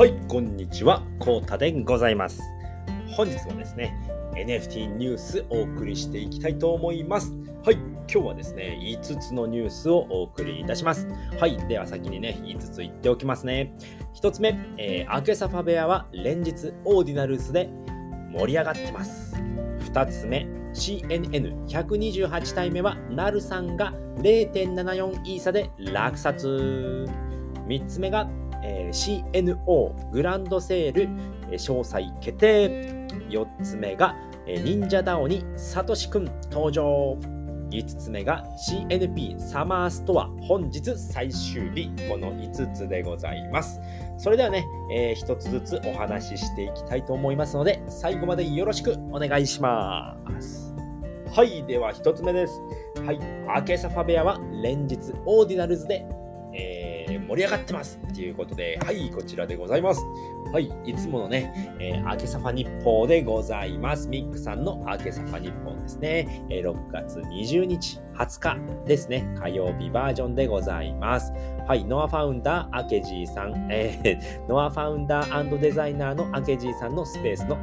はい、こんにちは、コータでございます。本日もですね、NFT ニュースお送りしていきたいと思います。はい、今日はですね、5つのニュースをお送りいたします。はい、では先にね、5つ言っておきますね。1つ目、えー、アケサファベアは連日オーディナルスで盛り上がってます。2つ目、CNN128 体目はナルさんが0.74イーサで落札。3つ目が、えー CNO グランドセール、えー詳細決定。4つ目が、えー忍者ダオにサトシくん登場。5つ目が CNP サマーストア本日最終日。この5つでございます。それではね、え1つずつお話ししていきたいと思いますので最後までよろしくお願いします。はいでは1つ目です。はいアケサファベアは連日 Ordinals でえー盛り上がってますっていうことで、はい、こちらでございます。はい、いつものね、えー、アケサファ日報でございます。ミックさんのアケサファ日報ですね。えー6月20日、20日ですね。火曜日バージョンでございます。はい、ノアファウンダー、アケジーさん、えーノアファウンダーデザイナーのアケジーさんのスペースの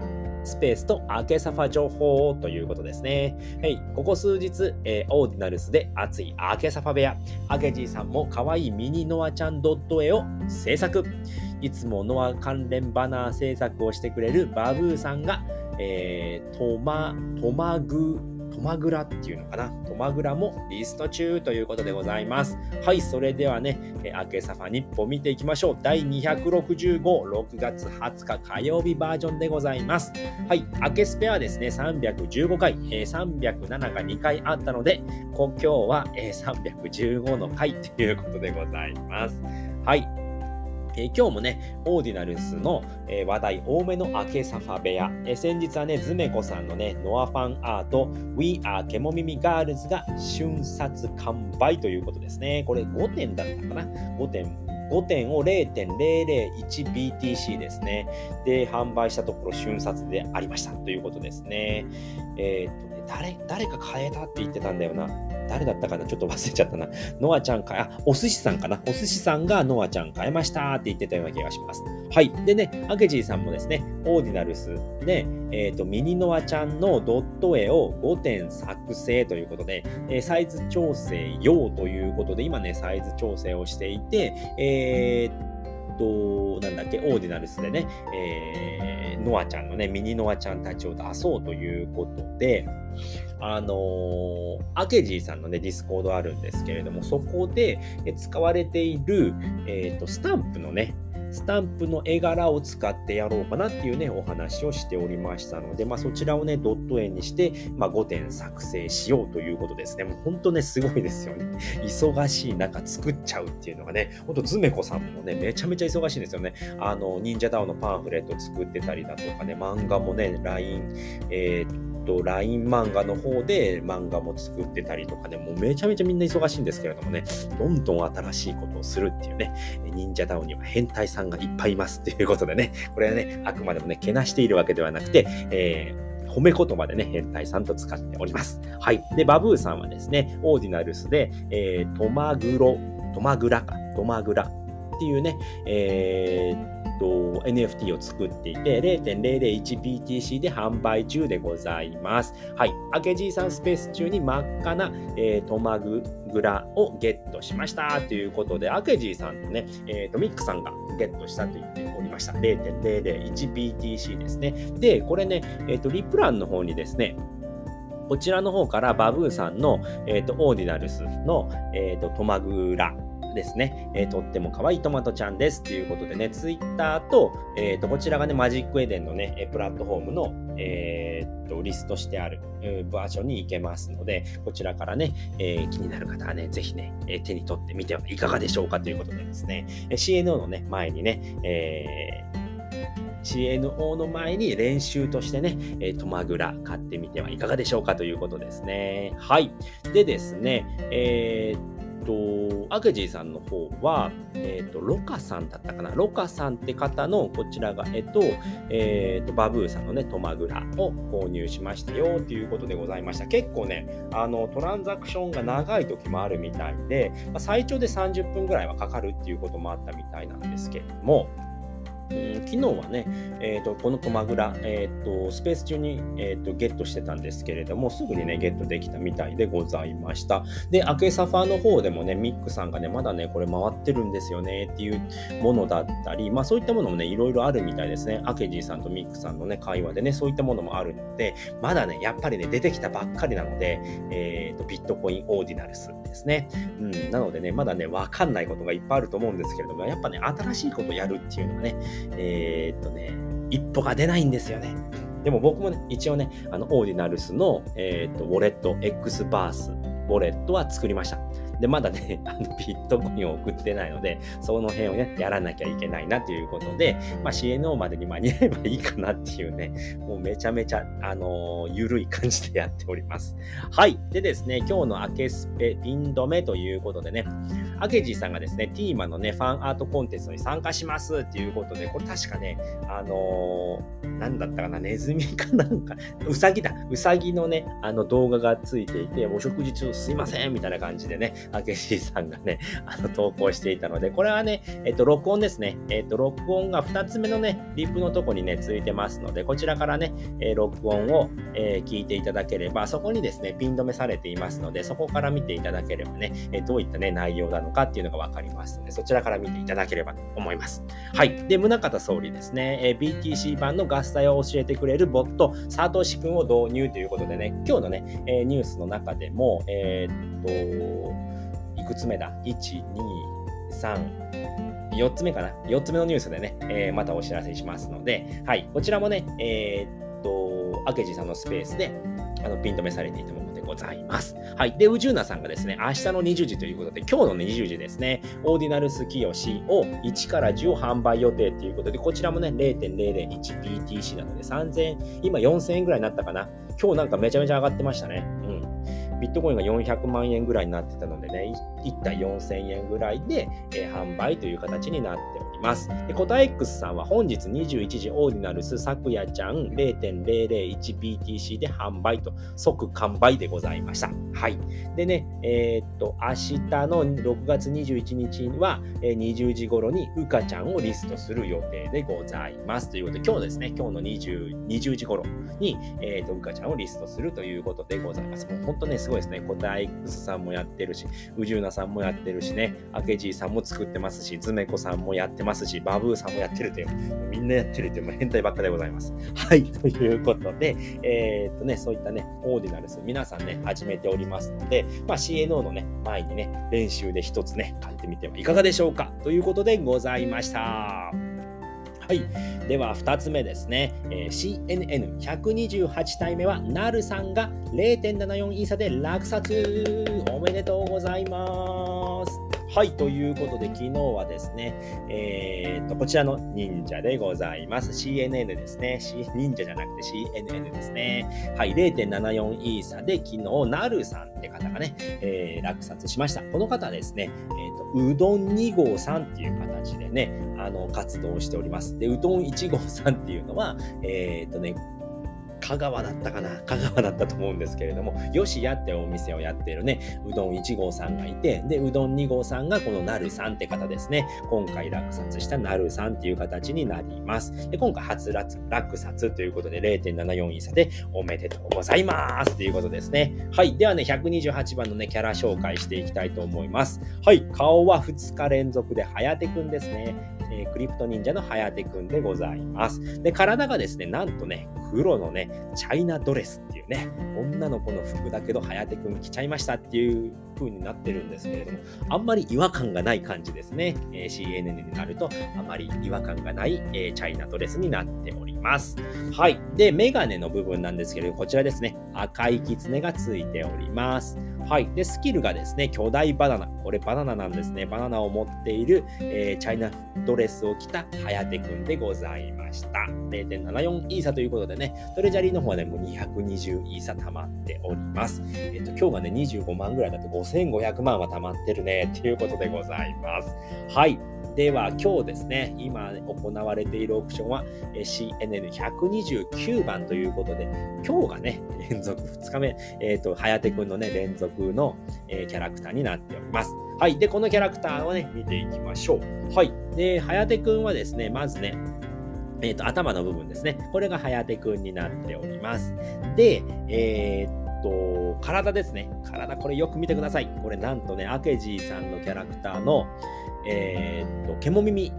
スペースとアケサファ情報ということですね。はい、ここ数日、えーオーディナルスで熱いアケサファ部屋、アケジーさんも可愛いミニノアちゃんドット絵を制作。いつもノア関連バナー制作をしてくれるバブーさんが、えートマ、トマグ、トマグラっていうのかな？トマグラもリスト中ということでございます。はい、それではね、えーアケサファ日報見ていきましょう。第265、6月20日火曜日バージョンでございます。はい、アケスペはですね、315回、えー307が2回あったので、今日は、えー315の回ということでございます。えー今日もね、オーディナルスの、えー話題多めのアケサファ部屋、えー先日はね、ズメコさんのね、ノアファンアート、We Are ケモミミガールズが瞬殺完売ということですね。これ5点だったかな ?5 点。5点を 0.001BTC ですね。で、販売したところ瞬殺でありましたということですね。えーっとね、誰、誰か変えたって言ってたんだよな。誰だったかな？ちょっと忘れちゃったな。ノアちゃんか、あ、お寿司さんかな？お寿司さんがノアちゃん変えましたって言ってたような気がします。はい。でね、アケジーさんもですね、オーディナルスで、えーっと、ミニノアちゃんのドット絵を5点作成ということで、えーサイズ調整用ということで、今ね、サイズ調整をしていて、えーっと、なんだっけ、 Ordinals でね、えーノアちゃんのね、ミニノアちゃんたちを出そうということで、あのーアケジーさんのね、 Discord あるんですけれども、そこで使われている、えーと、スタンプのね、スタンプの絵柄を使ってやろうかなっていうね、お話をしておりましたので、まあそちらをね、ドット絵にして、まあ5点作成しようということですね。もう本当ね、すごいですよね。忙しい中作っちゃうっていうのがね、ほんとズメコさんもね、めちゃめちゃ忙しいんですよね。あの、忍者ダオのパンフレット作ってたりだとかね、漫画もね、LINE、えーっと、LINE 漫画の方で漫画も作ってたりとかね、もうめちゃめちゃみんな忙しいんですけれどもね、どんどん新しいことをするっていうね、忍者ダウンには変態さんがいっぱいいますっていうことでね、これはね、あくまでもね、けなしているわけではなくて、えー褒め言葉でね、変態さんと使っております。はい。で、バブーさんはですね、オーディナルスで、えー、トマグロ、トマグラか、トマグラっていうね、えーっと、NFT を作っていて、0.001BTC で販売中でございます。はい。アケジーさんスペース中に真っ赤な、えートマググラをゲットしましたということで、アケジーさんとね、えーと、ミックさんがゲットしたと言っておりました。0.001BTC ですね。で、これね、えーと、リプランの方にですね、こちらの方からバブーさんの、えーとオーディナルスの、えーとトマグラですね、えーとっても可愛いトマトちゃんですっていうことでね、ツイッターと、えーとこちらがね、マジックエデンのね、プラットフォームの、えーとリストしてある、えーバージョンに行けますので、こちらからね、えー気になる方はね、ぜひね、え手に取ってみてはいかがでしょうかということでですね、え CNO のね、前にね、えー CNO の前に練習としてね、えートマグラ買ってみてはいかがでしょうかということですね。はい。でですね、えーと、アグジーさんの方は、えーと、ロカさんだったかな。ロカさんって方のこちらが、えっと、えーと、バブーさんのね、トマグラを購入しましたよということでございました。結構ね、あの、トランザクションが長い時もあるみたいで、まあ最長で30分ぐらいはかかるっていうこともあったみたいなんですけれども、うん、昨日はね、えーと、このコマグラ、えーと、スペース中に、えーと、ゲットしてたんですけれども、すぐにね、ゲットできたみたいでございました。で、アケサファーの方でもね、ミックさんがね、まだね、これ回ってるんですよねっていうものだったり、まあそういったものもね、いろいろあるみたいですね。アケジーさんとミックさんのね、会話でね、そういったものもあるので、まだね、やっぱりね、出てきたばっかりなので、えー、とビットコインオーディナルスですね。うん、なのでね、まだね、わかんないことがいっぱいあると思うんですけれども、やっぱね、新しいことやるっていうのはね、えー、っとね、一歩が出ないんですよね。でも僕もね、一応ね、あの、オーディナルスの、えー、っと、ウォレット、X バース、ウォレットは作りました。で、まだね、あのビットコインを送ってないので、その辺をね、やらなきゃいけないなということで、まあ、CNO までに間に合えばいいかなっていうね、もうめちゃめちゃ、あのー、ゆるい感じでやっております。はい。でですね、今日のアケスペピン止めということでね、アケジーさんがですね、ティーマのね、ファンアートコンテストに参加しますっていうことで、これ確かね、あのー、なんだったかな、ネズミかなんか、うさぎだ、うさぎのね、あの動画がついていて、お食事中すいませんみたいな感じでね、アケジーさんがね、あの投稿していたので、これはね、えっと、録音ですね。えっと、録音が2つ目のね、リップのとこにね、ついてますので、こちらからね、えー、録音を、えー、聞いていただければ、そこにですね、ピン止めされていますので、そこから見ていただければね、え、どういったね、内容なのかっていうのがわかりますので、そちらから見ていただければと思います。はい。で、宗像総理ですね、えー、BTC 版の合体を教えてくれるボット、サトシ君を導入ということでね、今日のね、えー、ニュースの中でも、えー、っと、いくつ目だ ?1、2、3、4つ目かな ?4 つ目のニュースでね、えー、またお知らせしますので、はい、こちらもね、えー、っと、明治さんのスペースで、あの、ピン止めされていてもございます。はい。で、宇宙なさんがですね、明日の20時ということで、今日の20時ですね、オーディナルスキヨシを1から10を販売予定ということで、こちらもね、0.001BTC なので、3000、今4000円ぐらいになったかな？今日なんかめちゃめちゃ上がってましたね。うん。ビットコインが400万円ぐらいになってたのでね、1体4000円ぐらいで、えー、販売という形になっております。ます。で、コタ X さんは本日21時オーディナルス昨夜ちゃん 0.001BTC で販売と即完売でございました。はい。でね、えー、っと、明日の6月21日は20時頃にうかちゃんをリストする予定でございます。ということで、今日ですね、今日の 20, 20時頃に、えー、っと、うかちゃんをリストするということでございます。もう本当ね、すごいですね。コタ X さんもやってるし、宇宙なさんもやってるしね、アケジーさんも作ってますし、ズメコさんもやってますますし、バブーさんもやってるという、みんなやってるという、も変態ばっかでございます。はい、ということで、えー、っとね、そういったね、オーディナルス、皆さんね、始めておりますので、まあ、CNO のね、前にね、練習で一つね、書いてみてはいかがでしょうかということでございました。はい。では、2つ目ですね。えー、CNN128 体目は、なるさんが0.74イーサで落札。おめでとうございます。はい、ということで、昨日はですね、えー、と、こちらの忍者でございます。CNN ですね。C、忍者じゃなくて CNN ですね。はい、0.74イーサで昨日、なるさんって方がね、えー、落札しました。この方ですね、えー、と、うどん2号さんっていう形でね、あの、活動しております。で、うどん1号さんっていうのは、えっ、とね、香川だったかな？香川だったと思うんですけれども、よしやってお店をやっているね、うどん1号さんがいて、で、うどん2号さんがこのなるさんって方ですね。今回落札したなるさんっていう形になります。で、今回初落札ということで0.74イーサでおめでとうございますということですね。はい。ではね、128番のね、キャラ紹介していきたいと思います。はい。顔は2日連続ではやてくんですね。えー、クリプト忍者のはやてくんでございます。で、体がですね、なんとね、黒のね、チャイナドレスっていうね、女の子の服だけど、はやてくん着ちゃいましたっていう風になってるんですけれども、あんまり違和感がない感じですね。えー、CNN になると、あまり違和感がない、えー、チャイナドレスになっております。はい。で、メガネの部分なんですけれど、こちらですね、赤いキツネがついております。はい。で、スキルがですね、巨大バナナ。これバナナなんですね。バナナを持っている、えー、チャイナドレスを着たハヤテくんでございました。0.74イーサということでね、トレジャリーの方はね、もう220イーサ溜まっております。えっ、と、今日がね、25万ぐらいだと5500万は溜まってるね、っていうことでございます。はい。では今日ですね、今行われているオークションは CNN129 番ということで、今日がね、連続2日目、えっ、ー、と、はやてくんのね、連続の、えー、キャラクターになっております。はい。で、このキャラクターをね、見ていきましょう。はい。で、はやてくんはですね、まずね、えっ、ー、と、頭の部分ですね。これがはやてくんになっております。で、えー、と、体ですね。体、これよく見てください。これなんとね、アケジーさんのキャラクターの、えー、っと、ケモミミ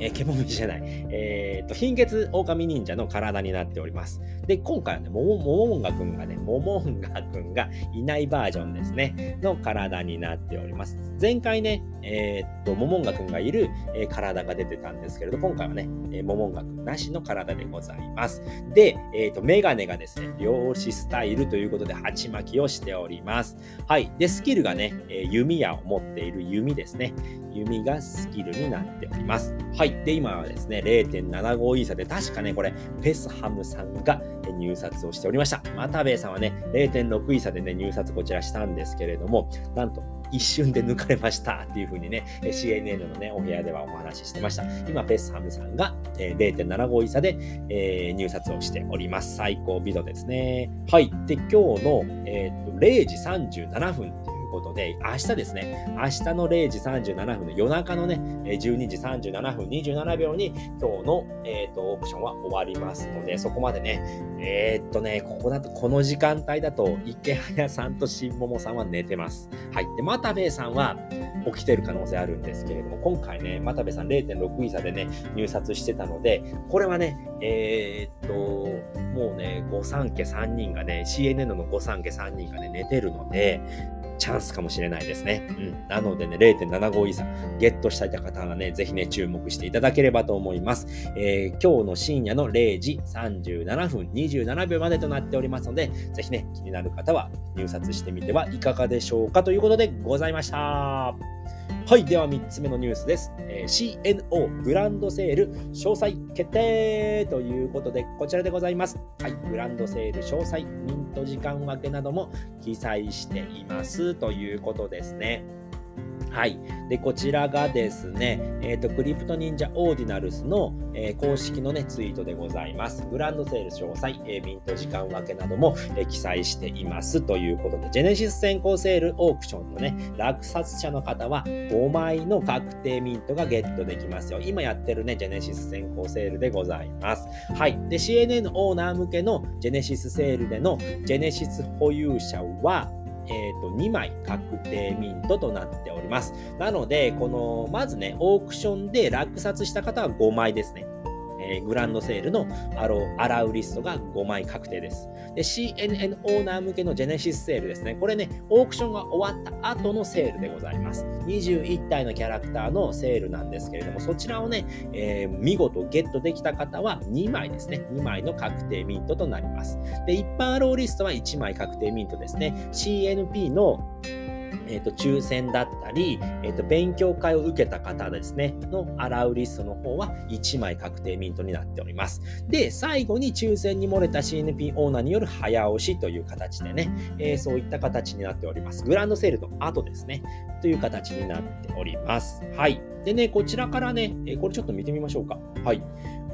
えー、獣じゃない、えー、っと、貧血狼忍者の体になっております。で、今回はね、もも、ももんがくんがね、ももんがくんがいないバージョンですね、の体になっております。前回ね、えー、っと、ももんがくんがいる、えー、体が出てたんですけれど、今回はね、えー、ももんがくんなしの体でございます。で、え、っと、メガネがですね、漁師スタイルということで、鉢巻きをしております。はい。で、スキルがね、え、弓矢を持っている弓ですね。弓がスキルになっております。は。いで、今はですね、0.75イーサで、確かね、これ、ペスハムさんが入札をしておりました。マタベイさんはね、0.6イーサでね、入札こちらしたんですけれども、なんと、一瞬で抜かれましたっていう風にね、CNN のね、お部屋ではお話ししてました。今、ペスハムさんが0.75イーサで、えー、入札をしております。最高ビドですね。はい。で、今日の、えー、と0時37分っていう明日ですね、明日の0時37分の夜中のね、12時37分27秒に今日の、えーと、オークションは終わりますので、そこまでね、えー、っとね、ここだと、この時間帯だと、池早さんと新桃さんは寝てます。はい。で、又部さんは起きてる可能性あるんですけれども、今回ね、又部さん0.6位差でね、入札してたので、これはね、えー、っと、もうね、御三家3人がね、CNN の御三家3人がね、寝てるので、チャンスかもしれないですね。うん。なのでね、0.75イーサゲットしたい方はね、ぜひね、注目していただければと思います。えー、今日の深夜の0時37分27秒までとなっておりますので、ぜひね、気になる方は入札してみてはいかがでしょうかということでございました。はい。では、3つ目のニュースです。えー、CNO グランドセール詳細決定ということで、こちらでございます。はい。グランドセール詳細、と時間分けなども記載していますということですね。はい。で、こちらがですね、えっ、ー、と、クリプト忍者オーディナルスの、えー、公式のね、ツイートでございます。グランドセール詳細、えー、ミント時間分けなども、え記載していますということで、ジェネシス先行セールオークションのね、落札者の方は5枚の確定ミントがゲットできますよ。今やってるね、ジェネシス先行セールでございます。はい。で、CNN オーナー向けのジェネシスセールでのジェネシス保有者は、えーと、2枚確定ミントとなっております。なので、この、まずね、オークションで落札した方は5枚ですね。えー、グランドセールのアローアラウリストが5枚確定です。で、CNN オーナー向けのジェネシスセールですね。これね、オークションが終わった後のセールでございます。21体のキャラクターのセールなんですけれども、そちらをね、えー、見事ゲットできた方は2枚ですね。2枚の確定ミントとなります。で、一般アローリストは1枚確定ミントですね。CNP のえっ、ー、と、抽選だったり、えっ、ー、と、勉強会を受けた方ですね、のアラウリストの方は1枚確定ミントになっております。で、最後に抽選に漏れた CNP オーナーによる早押しという形でね、えー、そういった形になっております。グランドセールの後ですね、という形になっております。はい。でね、こちらからね、えこれちょっと見てみましょうか。はい。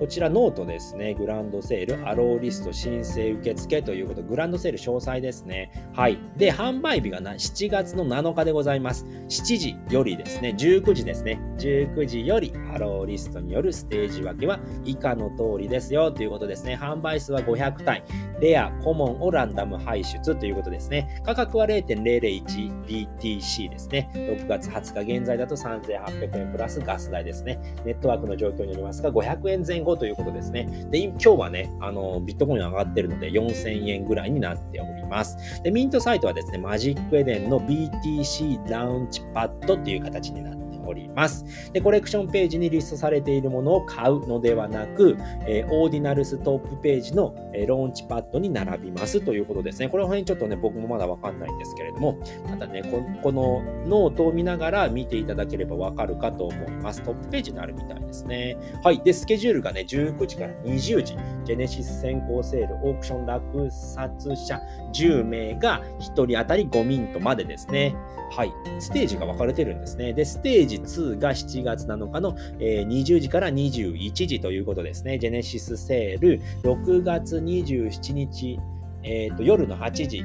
こちらノートですね。グランドセール、 allowlist 申請受付ということ、グランドセール詳細ですね。はい。で、販売日がな7月の7日でございます。7時よりですね、19時ですね。19時より allowlist によるステージ分けは以下の通りですよということですね。販売数は500体。レア、コモンをランダム排出ということですね。価格は 0.001BTC ですね。6月20日現在だと3800円プラスガス代ですね。ネットワークの状況によりますが、500円前後ということですね。で、今日はね、あの、ビットコイン上がってるので4000円ぐらいになっております。で、ミントサイトはですね、 Magic Eden の BTC Launchpad っていう形になっております。で、コレクションページにリストされているものを買うのではなく、えー、 Ordinals トップページの、えー、 Launchpad に並びますということですね。これはちょっとね、僕もまだわかんないんですけれども、またねこ、このノートを見ながら見ていただければわかるかと思います。トップページになるみたいですね。はい。で、スケジュールがね、19時から20時、ジェネシス先行セール、オークション落札者10名が1人当たり5ミントまでですね。はい、ステージが分かれてるんですね。で、ステージ2が7月7日の、えー、20時から21時ということですね。ジェネシスセール、6月27日、えーと、夜の8時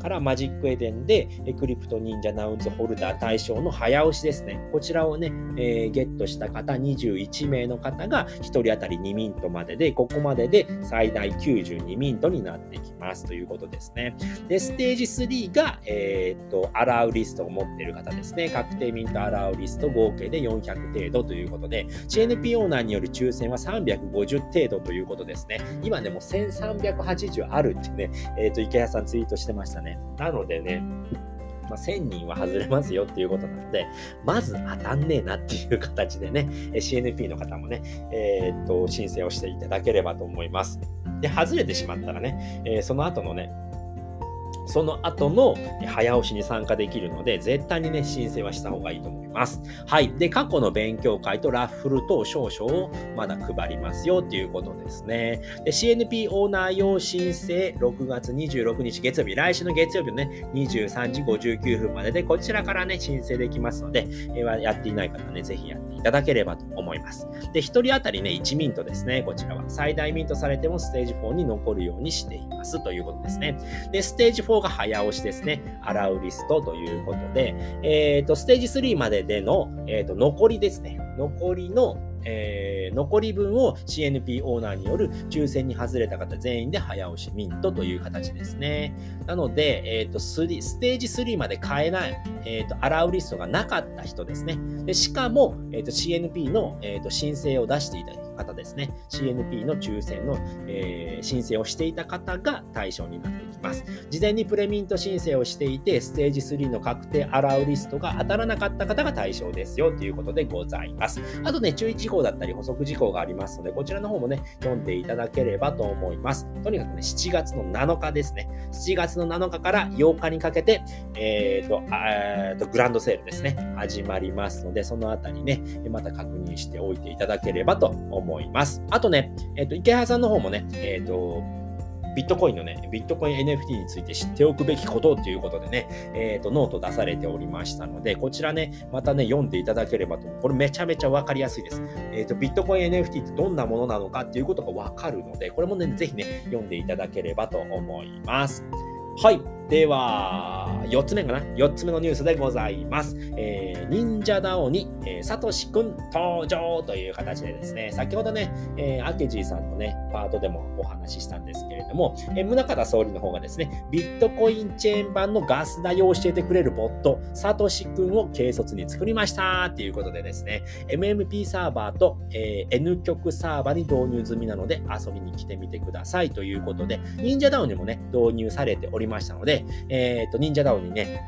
からマジックエデンで、クリプト忍者ナウンズホルダー対象の早押しですね。こちらをね、えー、ゲットした方21名の方が1人当たり2ミントまでで、ここまでで最大92ミントになってきますということですね。で、ステージ3が、えー、っと、アラウリストを持っている方ですね。確定ミントアラウリスト合計で400程度ということで、CNP オーナーによる抽選は350程度ということですね。今ね、もう1380あるってね、えー、っと、池谷さんツイートしてましたね。ね。なのでね、まあ、1000人は外れますよっていうことなので、まず当たんねえなっていう形でね、CNP の方もね、えー、っと、申請をしていただければと思います。で、外れてしまったらね、えー、その後のね、その後の早押しに参加できるので、絶対にね、申請はした方がいいと思います。はい。で、過去の勉強会とラッフルと少々をまだ配りますよっていうことですね。で、CNP オーナー用申請、6月26日月曜日、来週の月曜日のね、23時59分までで、こちらからね、申請できますので、えー、やっていない方はね、ぜひやっていただければと思います。で、1人当たりね、1ミントですね、こちらは。最大ミントされてもステージ4に残るようにしていますということですね。で、ステージ4が早押しですね。アラウリストということで、えっ、ー、と、ステージ3まででの、えっ、ー、と、残りですね。残りのえー、残り分を CNP オーナーによる抽選に外れた方全員で早押しミントという形ですね。なので、えーと、ステージ3まで買えない、えーと、アラウリストがなかった人ですね。でしかも、えーと、CNP の、えー、と申請を出していた方ですね。CNP の抽選の、えー、申請をしていた方が対象になっていきます。事前にプレミント申請をしていて、ステージ3の確定アラウリストが当たらなかった方が対象ですよということでございます。あとね、注意事項だったり補足事項がありますので、こちらの方もね、読んでいただければと思います。とにかくね、7月の7日ですね。7月の7日から8日にかけて、えっ、ー、と、えー、と、グランドセールですね、始まりますので、そのあたりね、また確認しておいていただければと思います。思いますあとね、えっ、ー、と、池原さんの方もね、えっ、と、ビットコインのね、ビットコイン NFT について知っておくべきことということでね、えっ、ー、と、ノート出されておりましたので、こちらね、またね、読んでいただければと。これめちゃめちゃわかりやすいです。えっ、ー、と、ビットコイン NFT ってどんなものなのかっていうことがわかるので、これもね、ぜひね、読んでいただければと思います。はい。では、4つ目かな ?4 つ目のニュースでございます。えー、忍者ダオに、えー、サトシくん登場という形でですね、先ほどね、えー、アケジーさんのね、パートでもお話ししたんですけれども、えー、宗像総理の方がですね、ビットコインチェーン版のガス代を教えてくれるボット、サトシくんを軽率に作りましたということでですね、MMP サーバーと、えー、N 極サーバーに導入済みなので遊びに来てみてくださいということで、忍者ダオにもね、導入されておりましたので、えっ、ー、と、忍者ダオにね、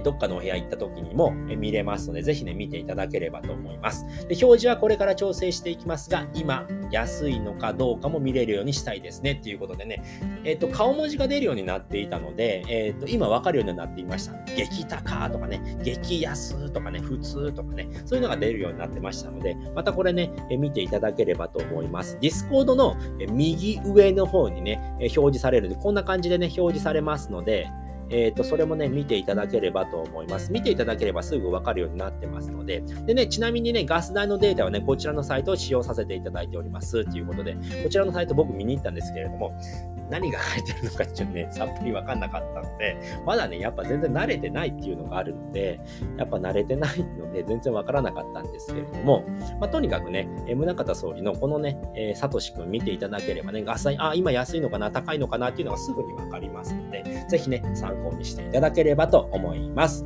どっかのお部屋行った時にも見れますので、ぜひね、見ていただければと思います。で表示はこれから調整していきますが、今、安いのかどうかも見れるようにしたいですね。っていうことでね、えっ、と、顔文字が出るようになっていたので、えっ、と、今わかるようになっていました。激高とかね、激安とかね、普通とかね、そういうのが出るようになってましたので、またこれね、見ていただければと思います。Discord の右上の方にね、表示されるので、こんな感じでね、表示されますので、えっ、と、それもね、見ていただければと思います。見ていただければすぐわかるようになってますので、でね、ちなみにね、ガス代のデータはね、こちらのサイトを使用させていただいておりますということで、こちらのサイト僕見に行ったんですけれども、何が書いてあるのかちょっとね、さっぱりわかんなかったので、まだね、やっぱ全然慣れてないっていうのがあるので、やっぱ慣れてないので、全然わからなかったんですけれども、まあ、とにかくね、え宗像総理のこのね、えー、サトシ君見ていただければね、ガス代、あ、今安いのかな、高いのかなっていうのがすぐにわかりますので、ぜひね、参考にしていただければと思います。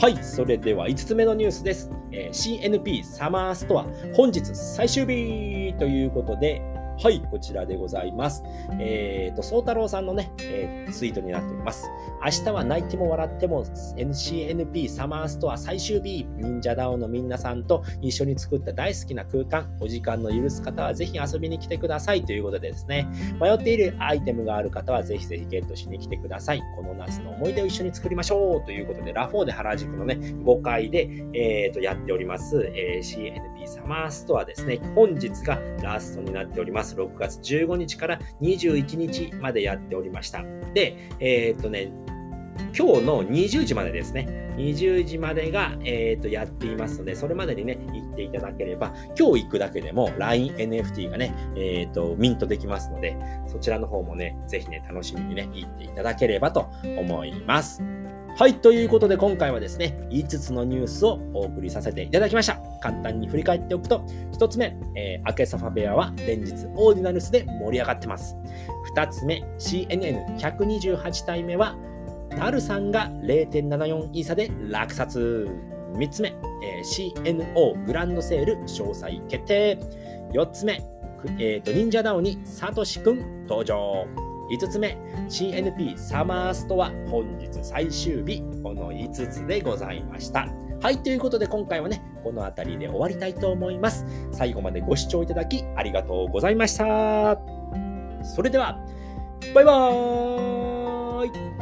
はい、それでは5つ目のニュースです。えー、CNP サマーストア、本日最終日ということで、はい、こちらでございます。えっ、ー、と、宗太郎さんのね、えー、ツイートになっております。明日は泣いても笑っても NCNP サマーストア最終日、忍者ダオのみんなさんと一緒に作った大好きな空間、お時間の許す方はぜひ遊びに来てくださいということでですね、迷っているアイテムがある方はぜひぜひゲットしに来てください。この夏の思い出を一緒に作りましょうということで、ラフォーで原宿のね、5階で、えー、とやっております、えー、CNP サマーストアですね。本日がラストになっております。ます。6月15日から21日までやっておりました。で、えー、っとね、今日の20時までですね。20時までが、えー、とやっていますので、それまでにね、行っていただければ、今日行くだけでも LINENFT がね、えー、と、ミントできますので、そちらの方もね、ぜひね、楽しみにね、行っていただければと思います。はい、ということで今回はですね、5つのニュースをお送りさせていただきました。簡単に振り返っておくと、1つ目、えー、アケサファベアは連日オーディナルスで盛り上がってます。2つ目、CNN128 体目は、ダルさんが0.74イーサで落札。3つ目、えー、CNO グランドセール詳細決定。4つ目、えーと、忍者ダオにサトシくん登場。5つ目、CNP サマーストア本日最終日、この5つでございました。はい、ということで今回はね、この辺りで終わりたいと思います。最後までご視聴いただきありがとうございました。それでは、バイバーイ